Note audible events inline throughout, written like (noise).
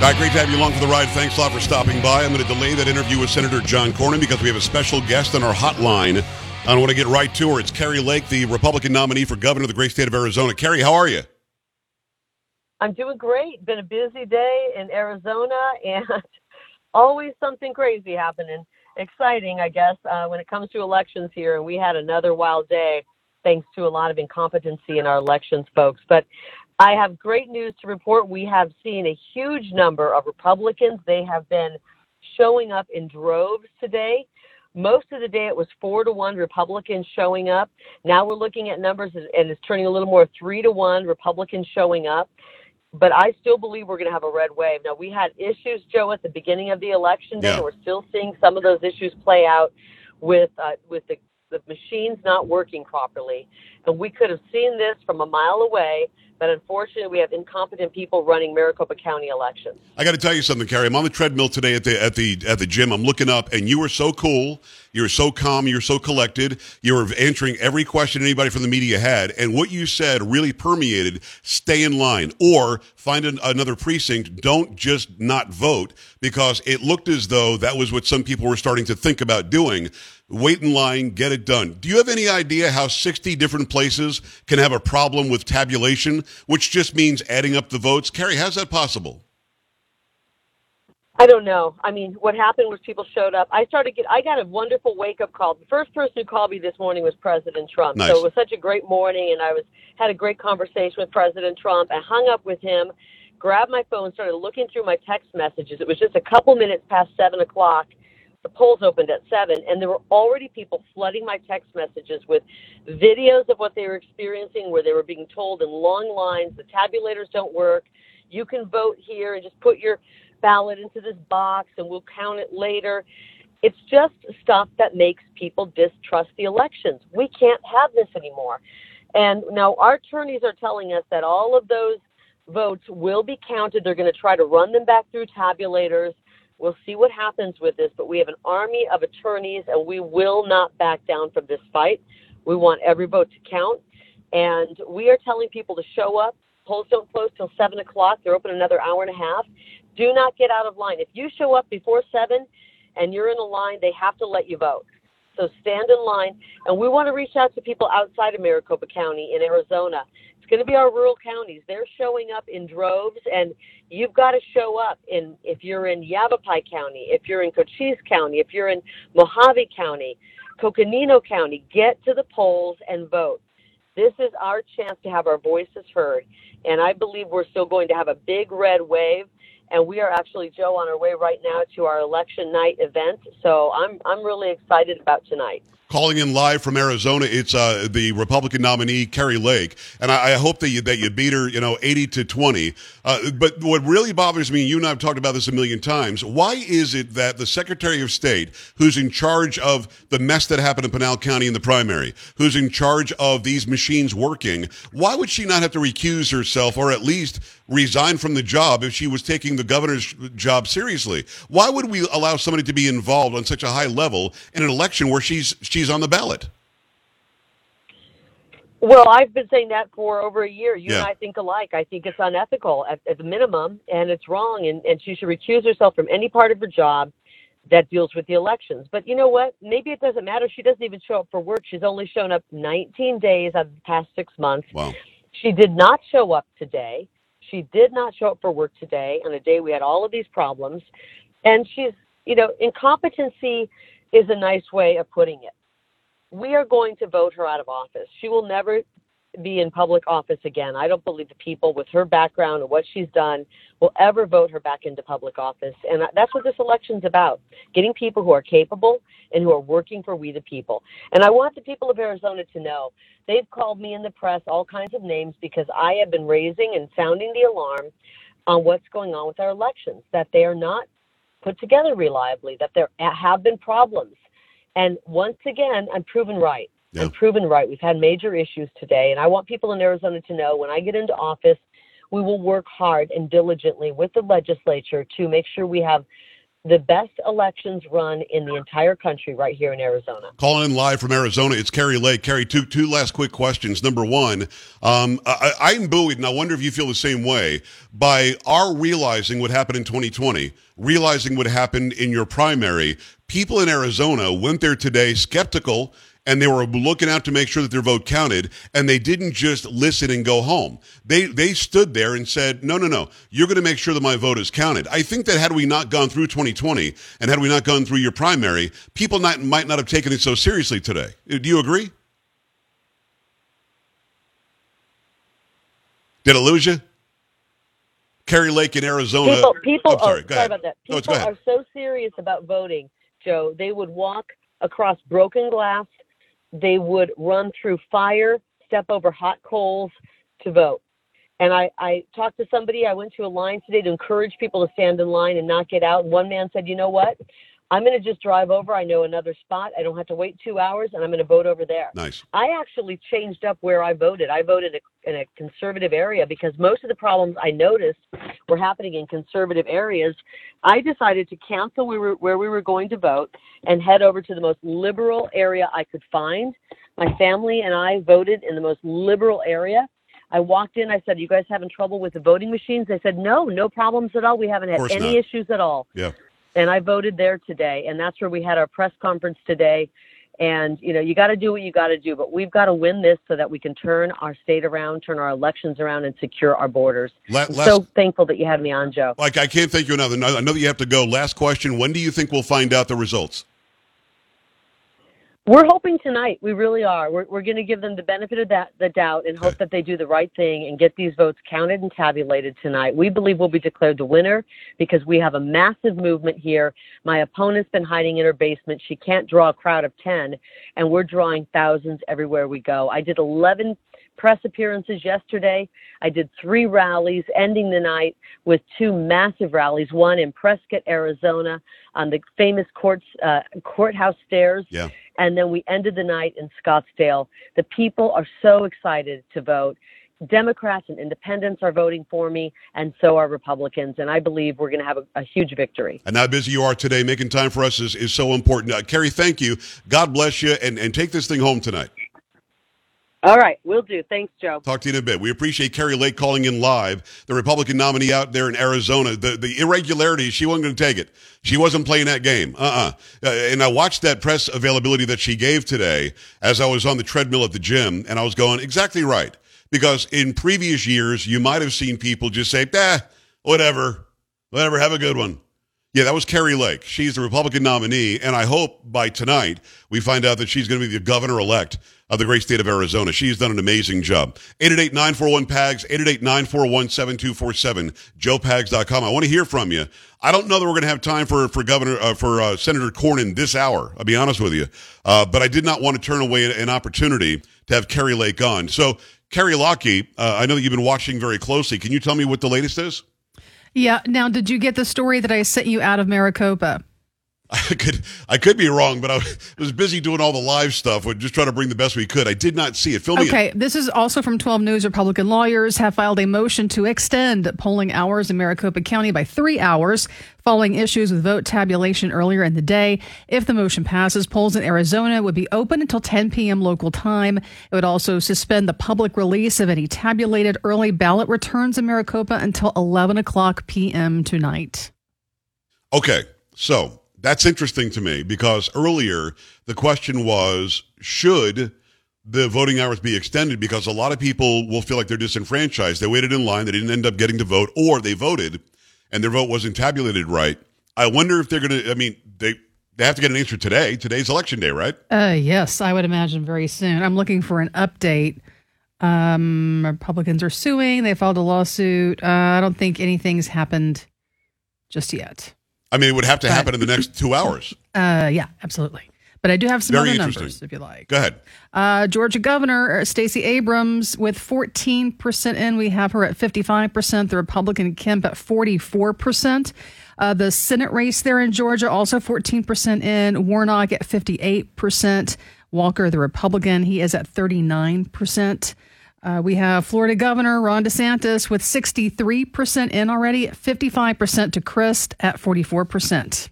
Great to have you along for the ride. Thanks a lot for stopping by. I'm going to delay that interview with Senator John Cornyn because we have a special guest on our hotline. I want to get right to her. It's Kari Lake, the Republican nominee for governor of the great state of Arizona. Kari, how are you? I'm doing great. Been a busy day in Arizona and (laughs) always something crazy happening. Exciting, I guess, uh, when it comes to elections here. And we had another wild day thanks to a lot of incompetency in our elections folks. But I have great news to report. We have seen a huge number of Republicans. They have been showing up in droves today. Most of the day it was four to one Republicans showing up. Now we're looking at numbers and it's turning a little more three to one Republicans showing up. But I still believe we're going to have a red wave. Now we had issues, Joe, at the beginning of the election day. Yeah. We're still seeing some of those issues play out with uh, with the the machines not working properly. And we could have seen this from a mile away but unfortunately, we have incompetent people running Maricopa County elections. I got to tell you something, Kari. I'm on the treadmill today at the at the at the gym. I'm looking up, and you were so cool. You were so calm. You were so collected. You were answering every question anybody from the media had, and what you said really permeated. Stay in line, or find an, another precinct. Don't just not vote because it looked as though that was what some people were starting to think about doing wait in line, get it done. Do you have any idea how 60 different places can have a problem with tabulation, which just means adding up the votes? Kari, how's that possible? I don't know. I mean, what happened was people showed up. I started get. I got a wonderful wake up call. The first person who called me this morning was President Trump. Nice. So it was such a great morning, and I was had a great conversation with President Trump. I hung up with him, grabbed my phone, started looking through my text messages. It was just a couple minutes past seven o'clock. The polls opened at seven, and there were already people flooding my text messages with videos of what they were experiencing, where they were being told in long lines, the tabulators don't work. You can vote here and just put your ballot into this box and we'll count it later. It's just stuff that makes people distrust the elections. We can't have this anymore. And now our attorneys are telling us that all of those votes will be counted. They're going to try to run them back through tabulators. We'll see what happens with this, but we have an army of attorneys and we will not back down from this fight. We want every vote to count. And we are telling people to show up. Polls don't close till 7 o'clock. They're open another hour and a half. Do not get out of line. If you show up before 7 and you're in a line, they have to let you vote. So stand in line. And we want to reach out to people outside of Maricopa County in Arizona. Going to be our rural counties. They're showing up in droves, and you've got to show up. In if you're in Yavapai County, if you're in Cochise County, if you're in Mohave County, Coconino County, get to the polls and vote. This is our chance to have our voices heard. And I believe we're still going to have a big red wave. And we are actually, Joe, on our way right now to our election night event. So I'm, I'm really excited about tonight. Calling in live from Arizona, it's uh, the Republican nominee Kari Lake, and I, I, hope that you that you beat her, you know, eighty to twenty. Uh, but what really bothers me, you and I have talked about this a million times. Why is it that the Secretary of State, who's in charge of the mess that happened in Pinal County in the primary, who's in charge of these machines working, why would she not have to recuse herself or at least resign from the job if she was taking the governor's job seriously? Why would we allow somebody to be involved on such a high level in an election where she's she's on the ballot? Well, I've been saying that for over a year. You Yeah. and I think alike. I think it's unethical at, at the minimum, and it's wrong, and, and she should recuse herself from any part of her job that deals with the elections. But you know what? Maybe it doesn't matter. She doesn't even show up for work. She's only shown up 19 days out of the past six months. Wow. She did not show up today. She did not show up for work today on a day we had all of these problems. And she's, you know, incompetency is a nice way of putting it. We are going to vote her out of office. She will never be in public office again. I don't believe the people with her background and what she's done will ever vote her back into public office. And that's what this election's about getting people who are capable and who are working for we the people. And I want the people of Arizona to know they've called me in the press all kinds of names because I have been raising and sounding the alarm on what's going on with our elections, that they are not put together reliably, that there have been problems. And once again, I'm proven right. Yeah. I'm proven right. We've had major issues today, and I want people in Arizona to know when I get into office, we will work hard and diligently with the legislature to make sure we have the best elections run in the entire country right here in Arizona. Calling in live from Arizona, it's Kari Lake. Kari, two two last quick questions. Number one, um, I, I'm buoyed, and I wonder if you feel the same way by our realizing what happened in 2020, realizing what happened in your primary. People in Arizona went there today skeptical and they were looking out to make sure that their vote counted and they didn't just listen and go home they they stood there and said no no no you're going to make sure that my vote is counted i think that had we not gone through 2020 and had we not gone through your primary people not, might not have taken it so seriously today uh, do you agree did it lose you Kari Lake in Arizona. People, people oh, sorry. sorry about that. People are so serious about voting, Joe. They would walk across broken glass they would run through fire, step over hot coals to vote. And I, I talked to somebody, I went to a line today to encourage people to stand in line and not get out. One man said, you know what? I'm going to just drive over. I know another spot. I don't have to wait two hours, and I'm going to vote over there. Nice. I actually changed up where I voted. I voted in a conservative area because most of the problems I noticed were happening in conservative areas. I decided to cancel where we were, where we were going to vote and head over to the most liberal area I could find. My family and I voted in the most liberal area. I walked in. I said, "You guys having trouble with the voting machines?" They said, "No, no problems at all. We haven't had any not. issues at all." Yeah and I voted there today, and that's where we had our press conference today. And you know, you got to do what you got to do, but we've got to win this so that we can turn our state around, turn our elections around, and secure our borders. last, so thankful that you had me on, Joe. Like I can't thank you enough. I know that you have to go. Last question: When do you think we'll find out the results? We're hoping tonight. We really are. We're, we're going to give them the benefit of that, the doubt and hope that they do the right thing and get these votes counted and tabulated tonight. We believe we'll be declared the winner because we have a massive movement here. My opponent's been hiding in her basement. She can't draw a crowd of 10, and we're drawing thousands everywhere we go. I did 11 press appearances yesterday. I did three rallies, ending the night with two massive rallies. One in Prescott, Arizona, on the famous courts uh, courthouse stairs. Yeah. And then we ended the night in Scottsdale. The people are so excited to vote. Democrats and independents are voting for me, and so are Republicans. And I believe we're going to have a, a, huge victory. And how busy you are today, making time for us is, is so important. Uh, Kari, thank you. God bless you, and, and take this thing home tonight. All right, we'll do. Thanks, Joe. Talk to you in a bit. We appreciate Kari Lake calling in live, the Republican nominee out there in Arizona. The the irregularities, she wasn't going to take it. She wasn't playing that game. Uh-uh. Uh, and I watched that press availability that she gave today as I was on the treadmill at the gym, and I was going, exactly right. Because in previous years, you might have seen people just say, "Ah, whatever, whatever, have a good one." Yeah, that was Kari Lake. She's the Republican nominee, and I hope by tonight we find out that she's going to be the governor elect of the great state of Arizona. She's done an amazing job. 888-941-PAGS, 888-941-7247, joepags.com. I want to hear from you. I don't know that we're going to have time for, for Governor, uh, for uh, Senator Cornyn this hour, I'll be honest with you. Uh, but I did not want to turn away an opportunity to have Kari Lake on. So, Kari Lockie, uh, I know that you've been watching very closely. Can you tell me what the latest is? Yeah. Now, did you get the story that I sent you out of Maricopa? I could I could be wrong, but I was busy doing all the live stuff, We're just trying to bring the best we could. I did not see it. Fill me okay, in. this is also from 12 News. Republican lawyers have filed a motion to extend polling hours in Maricopa County by three hours following issues with vote tabulation earlier in the day. If the motion passes, polls in Arizona would be open until 10 p.m. local time. It would also suspend the public release of any tabulated early ballot returns in Maricopa until 11 o'clock p.m. tonight. Okay, so that's interesting to me because earlier the question was should the voting hours be extended because a lot of people will feel like they're disenfranchised. They waited in line, they didn't end up getting to vote, or they voted and their vote wasn't tabulated right. I wonder if they're going to, I mean, they, they have to get an answer today. Today's election day, right? Uh, yes, I would imagine very soon. I'm looking for an update. Um, Republicans are suing. They filed a lawsuit. Uh, I don't think anything's happened just yet. I mean, it would have to but, happen in the next two hours. (laughs) Uh, yeah, absolutely. But I do have some Very other numbers if you like. Go ahead. Uh, Georgia Governor uh, Stacey Abrams with 14% in. We have her at 55%. The Republican Kemp at 44%. Uh, the Senate race there in Georgia also 14% in. Warnock at 58%. Walker, the Republican, he is at 39%. Uh, we have Florida Governor Ron DeSantis with 63% in already, 55% to Crist at 44%.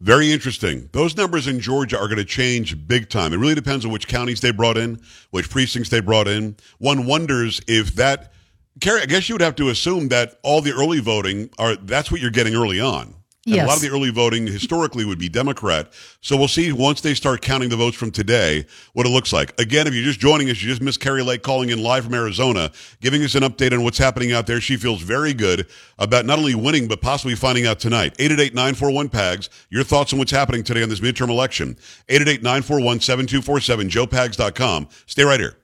Very interesting. Those numbers in Georgia are going to change big time. It really depends on which counties they brought in, which precincts they brought in. One wonders if that, Carrie, I guess you would have to assume that all the early voting are, that's what you're getting early on. And Yes. a lot of the early voting historically would be Democrat. So we'll see once they start counting the votes from today what it looks like. Again, if you're just joining us, you just missed Kari Lake calling in live from Arizona, giving us an update on what's happening out there. She feels very good about not only winning, but possibly finding out tonight. 888-941-PAGS. Your thoughts on what's happening today on this midterm election. 888-941-7247, joepags.com. Stay right here.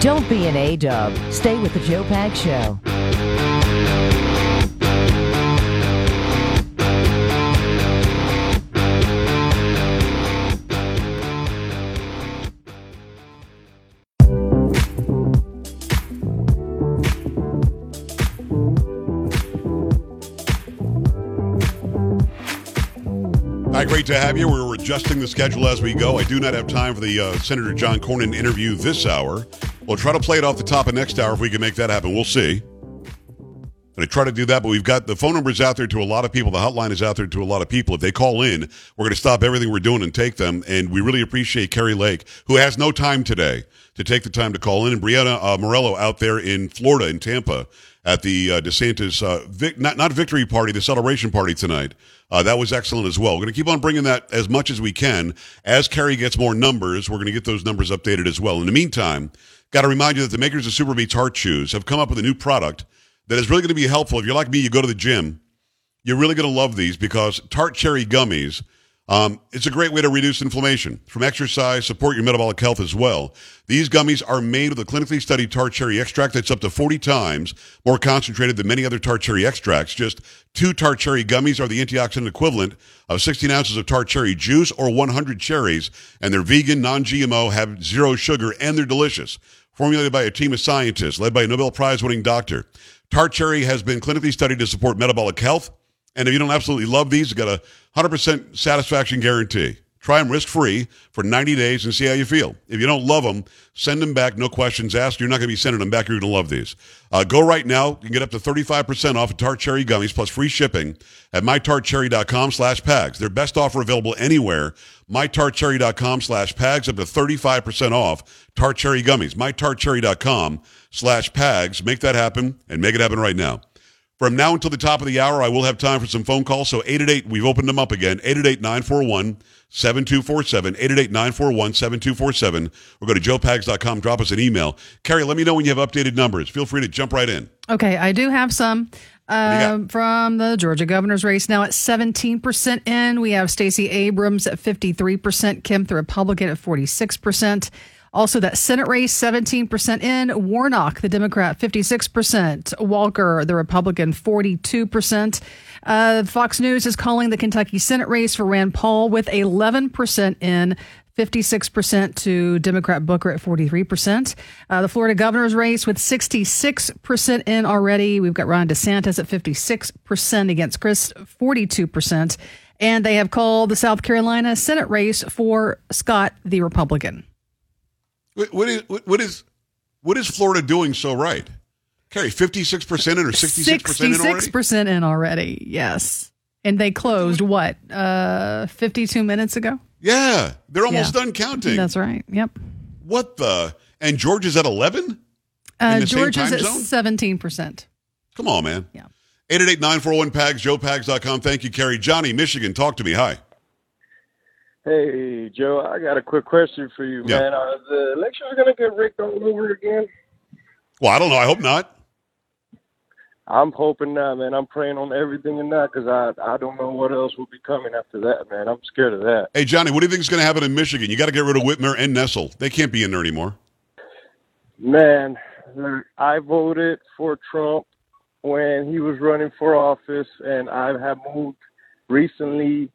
Don't be an A-dub. Stay with the Joe Pag Show. Hi, great to have you. We're adjusting the schedule as we go. I do not have time for the uh, Senator John Cornyn interview this hour. We'll try to play it off the top of next hour if we can make that happen. We'll see. Going to try to do that, but we've got the phone numbers out there to a lot of people. The hotline is out there to a lot of people. If they call in, we're going to stop everything we're doing and take them. And we really appreciate Kari Lake, who has no time today to take the time to call in, and Breanna uh, Morello out there in Florida, in Tampa, at the uh, DeSantis uh, vic- not not victory party, the celebration party tonight. Uh, that was excellent as well. We're going to keep on bringing that as much as we can. As Kerry gets more numbers, we're going to get those numbers updated as well. In the meantime, got to remind you that the makers of SuperBeets Heart Chews have come up with a new product that is really going to be helpful. If you're like me, you go to the gym, you're really going to love these because tart cherry gummies. Um, it's a great way to reduce inflammation from exercise, support your metabolic health as well. These gummies are made with a clinically studied tart cherry extract that's up to 40 times more concentrated than many other tart cherry extracts. Just two tart cherry gummies are the antioxidant equivalent of 16 ounces of tart cherry juice or 100 cherries, and they're vegan, non-GMO, have zero sugar, and they're delicious. Formulated by a team of scientists led by a Nobel Prize winning doctor. Tart cherry has been clinically studied to support metabolic health. And if you don't absolutely love these, you got a 100% satisfaction guarantee. Try them risk free for 90 days and see how you feel. If you don't love them, send them back, no questions asked. You're not going to be sending them back. You're going to love these. Uh, go right now. You can get up to 35% off of Tart Cherry Gummies plus free shipping at mytartcherry.com slash pags. Their best offer available anywhere. mytartcherry.com slash pags up to 35% off Tart Cherry Gummies. mytartcherry.com slash pags. Make that happen and make it happen right now. From now until the top of the hour, I will have time for some phone calls. So 888, we've opened them up again. 888-941-7247. 888-941-7247. Or go to joepags.com, drop us an email. Carrie, let me know when you have updated numbers. Feel free to jump right in. Okay, I do have some do um, from the Georgia governor's race. Now at 17% in, we have Stacey Abrams at 53%, Kemp, the Republican, at 46%. Also, that Senate race, 17% in. Warnock, the Democrat, 56%. Walker, the Republican, 42%. Uh, Fox News is calling the Kentucky Senate race for Rand Paul with 11% in. 56% to Democrat Booker at 43%. Uh, the Florida governor's race with 66% in already. We've got Ron DeSantis at 56% against Crist, 42%. And they have called the South Carolina Senate race for Scott, the Republican. What, what is what, is what is Florida doing so right? Carrie, 56% in or 66% in already? 66% in already, yes. And they closed what, uh, 52 minutes ago? Yeah, they're almost Yeah. done counting. That's right. Yep. what the? And George is at 11? Uh, Georgia's time at 17%. Come on, man. Yeah. 888-941-PAGS, joepags.com. Thank you, Carrie. Johnny, Michigan, talk to me. Hi. Hey, Joe, I got a quick question for you, Yeah. man. Are the elections going to get rigged all over again? Well, I don't know. I hope not. I'm hoping not, man. I'm praying on everything and that because I, I don't know what else will be coming after that, man. I'm scared of that. Hey, Johnny, what do you think is going to happen in Michigan? You got to get rid of Whitmer and Nessel. They can't be in there anymore. Man, I voted for Trump when he was running for office, and I have moved recently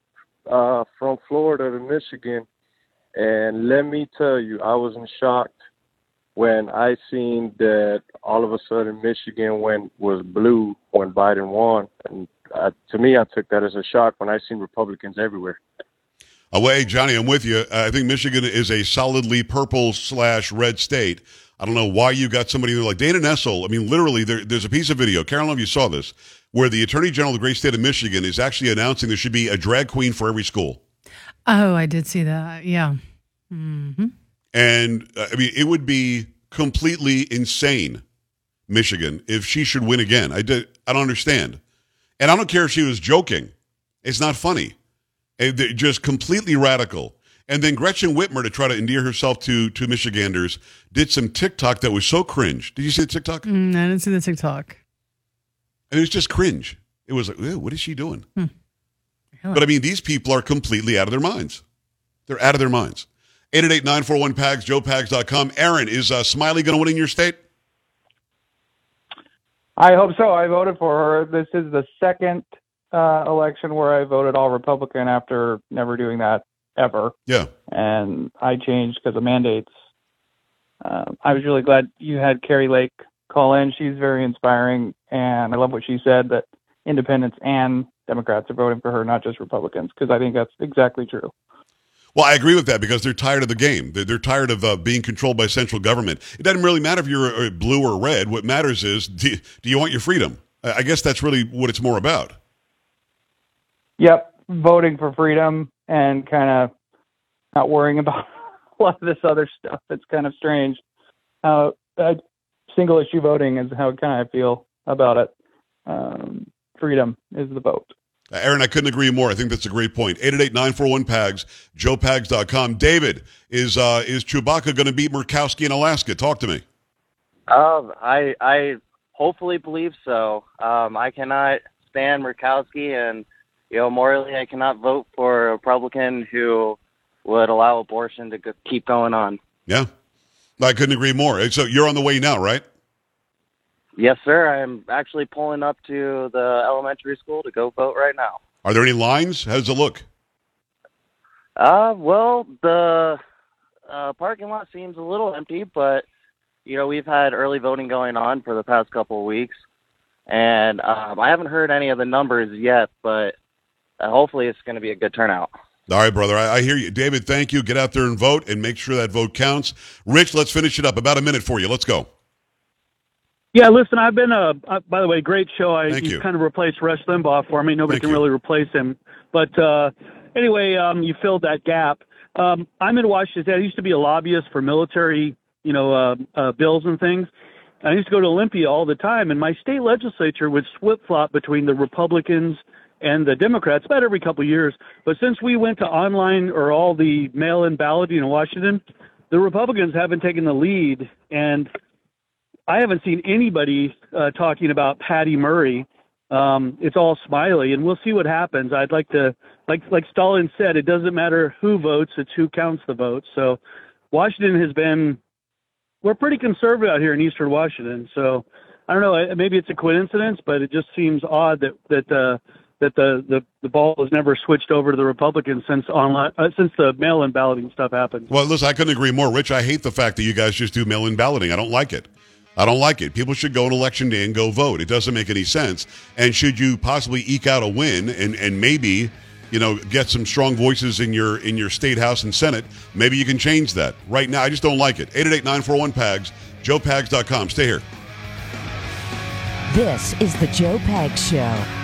uh, from Florida to Michigan. And let me tell you, I was in shock when I seen that all of a sudden Michigan went was blue when Biden won, and uh, to me, I took that as a shock when I seen Republicans everywhere. Away, Johnny, I'm with you. I think Michigan is a solidly purple slash red state. I don't know why you got somebody there like Dana Nessel. I mean, literally, there, there's a piece of video. Carolyn, if you saw this, where the Attorney General of the great state of Michigan is actually announcing there should be a drag queen for every school. Oh, I did see that. Yeah. hmm And uh, I mean, it would be completely insane, Michigan, if she should win again. I, did, I don't understand. And I don't care if she was joking. It's not funny. And they're just completely radical. And then Gretchen Whitmer, to try to endear herself to, to Michiganders, did some TikTok that was so cringe. Did you see the TikTok? Mm, I didn't see the TikTok. And it was just cringe. It was like, what is she doing? Really? But I mean, these people are completely out of their minds. They're out of their minds. 888-941-PAGS, joepags.com. Aaron, is uh, Smiley going to win in your state? I hope so. I voted for her. This is the second uh, election where I voted all Republican after never doing that ever, Yeah. and I changed because of mandates. Um, I was really glad you had Kari Lake call in. She's very inspiring, and I love what she said that independents and Democrats are voting for her, not just Republicans, because I think that's exactly true. Well, I agree with that because they're tired of the game. They're, they're tired of uh, being controlled by central government. It doesn't really matter if you're uh, blue or red. What matters is do, do you want your freedom? I, I guess that's really what it's more about. Yep, voting for freedom and kind of not worrying (laughs) about a lot of this other stuff. It's kind of strange. Uh, uh, single issue voting is how kind of I feel about it. Um, freedom is the vote. Uh, Aaron, I couldn't agree more. I think that's a great point. 888-941-PAGS, joepags.com. David, is uh, is Tshibaka going to beat Murkowski in Alaska? Talk to me. Um, I I hopefully believe so. Um, I cannot stand Murkowski, and you know morally, I cannot vote for a Republican who would allow abortion to go, keep going on. Yeah, I couldn't agree more. So you're on the way now, right? Yes, sir. I'm actually pulling up to the elementary school to go vote right now. Are there any lines? How does it look? Uh, well, the uh, parking lot seems a little empty, but you know we've had early voting going on for the past couple of weeks, and um, I haven't heard any of the numbers yet, but uh, hopefully it's going to be a good turnout. All right, brother. I, I hear you. David, thank you. Get out there and vote and make sure that vote counts. Rich, let's finish it up. About a minute for you. Let's go. Yeah, listen, I've been uh, uh by the way, great show. I Thank you you. kind of replaced Rush Limbaugh for me. Nobody Thank can you. really replace him. But uh anyway, um you filled that gap. Um I'm in Washington State. I used to be a lobbyist for military, you know, uh, uh bills and things. I used to go to Olympia all the time and my state legislature would flip-flop between the Republicans and the Democrats about every couple of years. But since we went to online or all the mail-in balloting in Washington, the Republicans haven't taken the lead and I haven't seen anybody uh, talking about Patty Murray. Um, it's all Smiley, and we'll see what happens. I'd like to, like like Stalin said, it doesn't matter who votes; it's who counts the votes. So, Washington has been, we're pretty conservative out here in Eastern Washington. So, I don't know. Maybe it's a coincidence, but it just seems odd that that uh, that the, the the ball has never switched over to the Republicans since online uh, since the mail-in balloting stuff happened. Well, listen, I couldn't agree more. Rich, I hate the fact that you guys just do mail in balloting. I don't like it. I don't like it. People should go on election day and go vote. It doesn't make any sense. And should you possibly eke out a win and, and maybe, you know, get some strong voices in your in your state house and senate, maybe you can change that. Right now, I just don't like it. 888-941-PAGS, joepags.com. Stay here. This is the Joe Pags Show.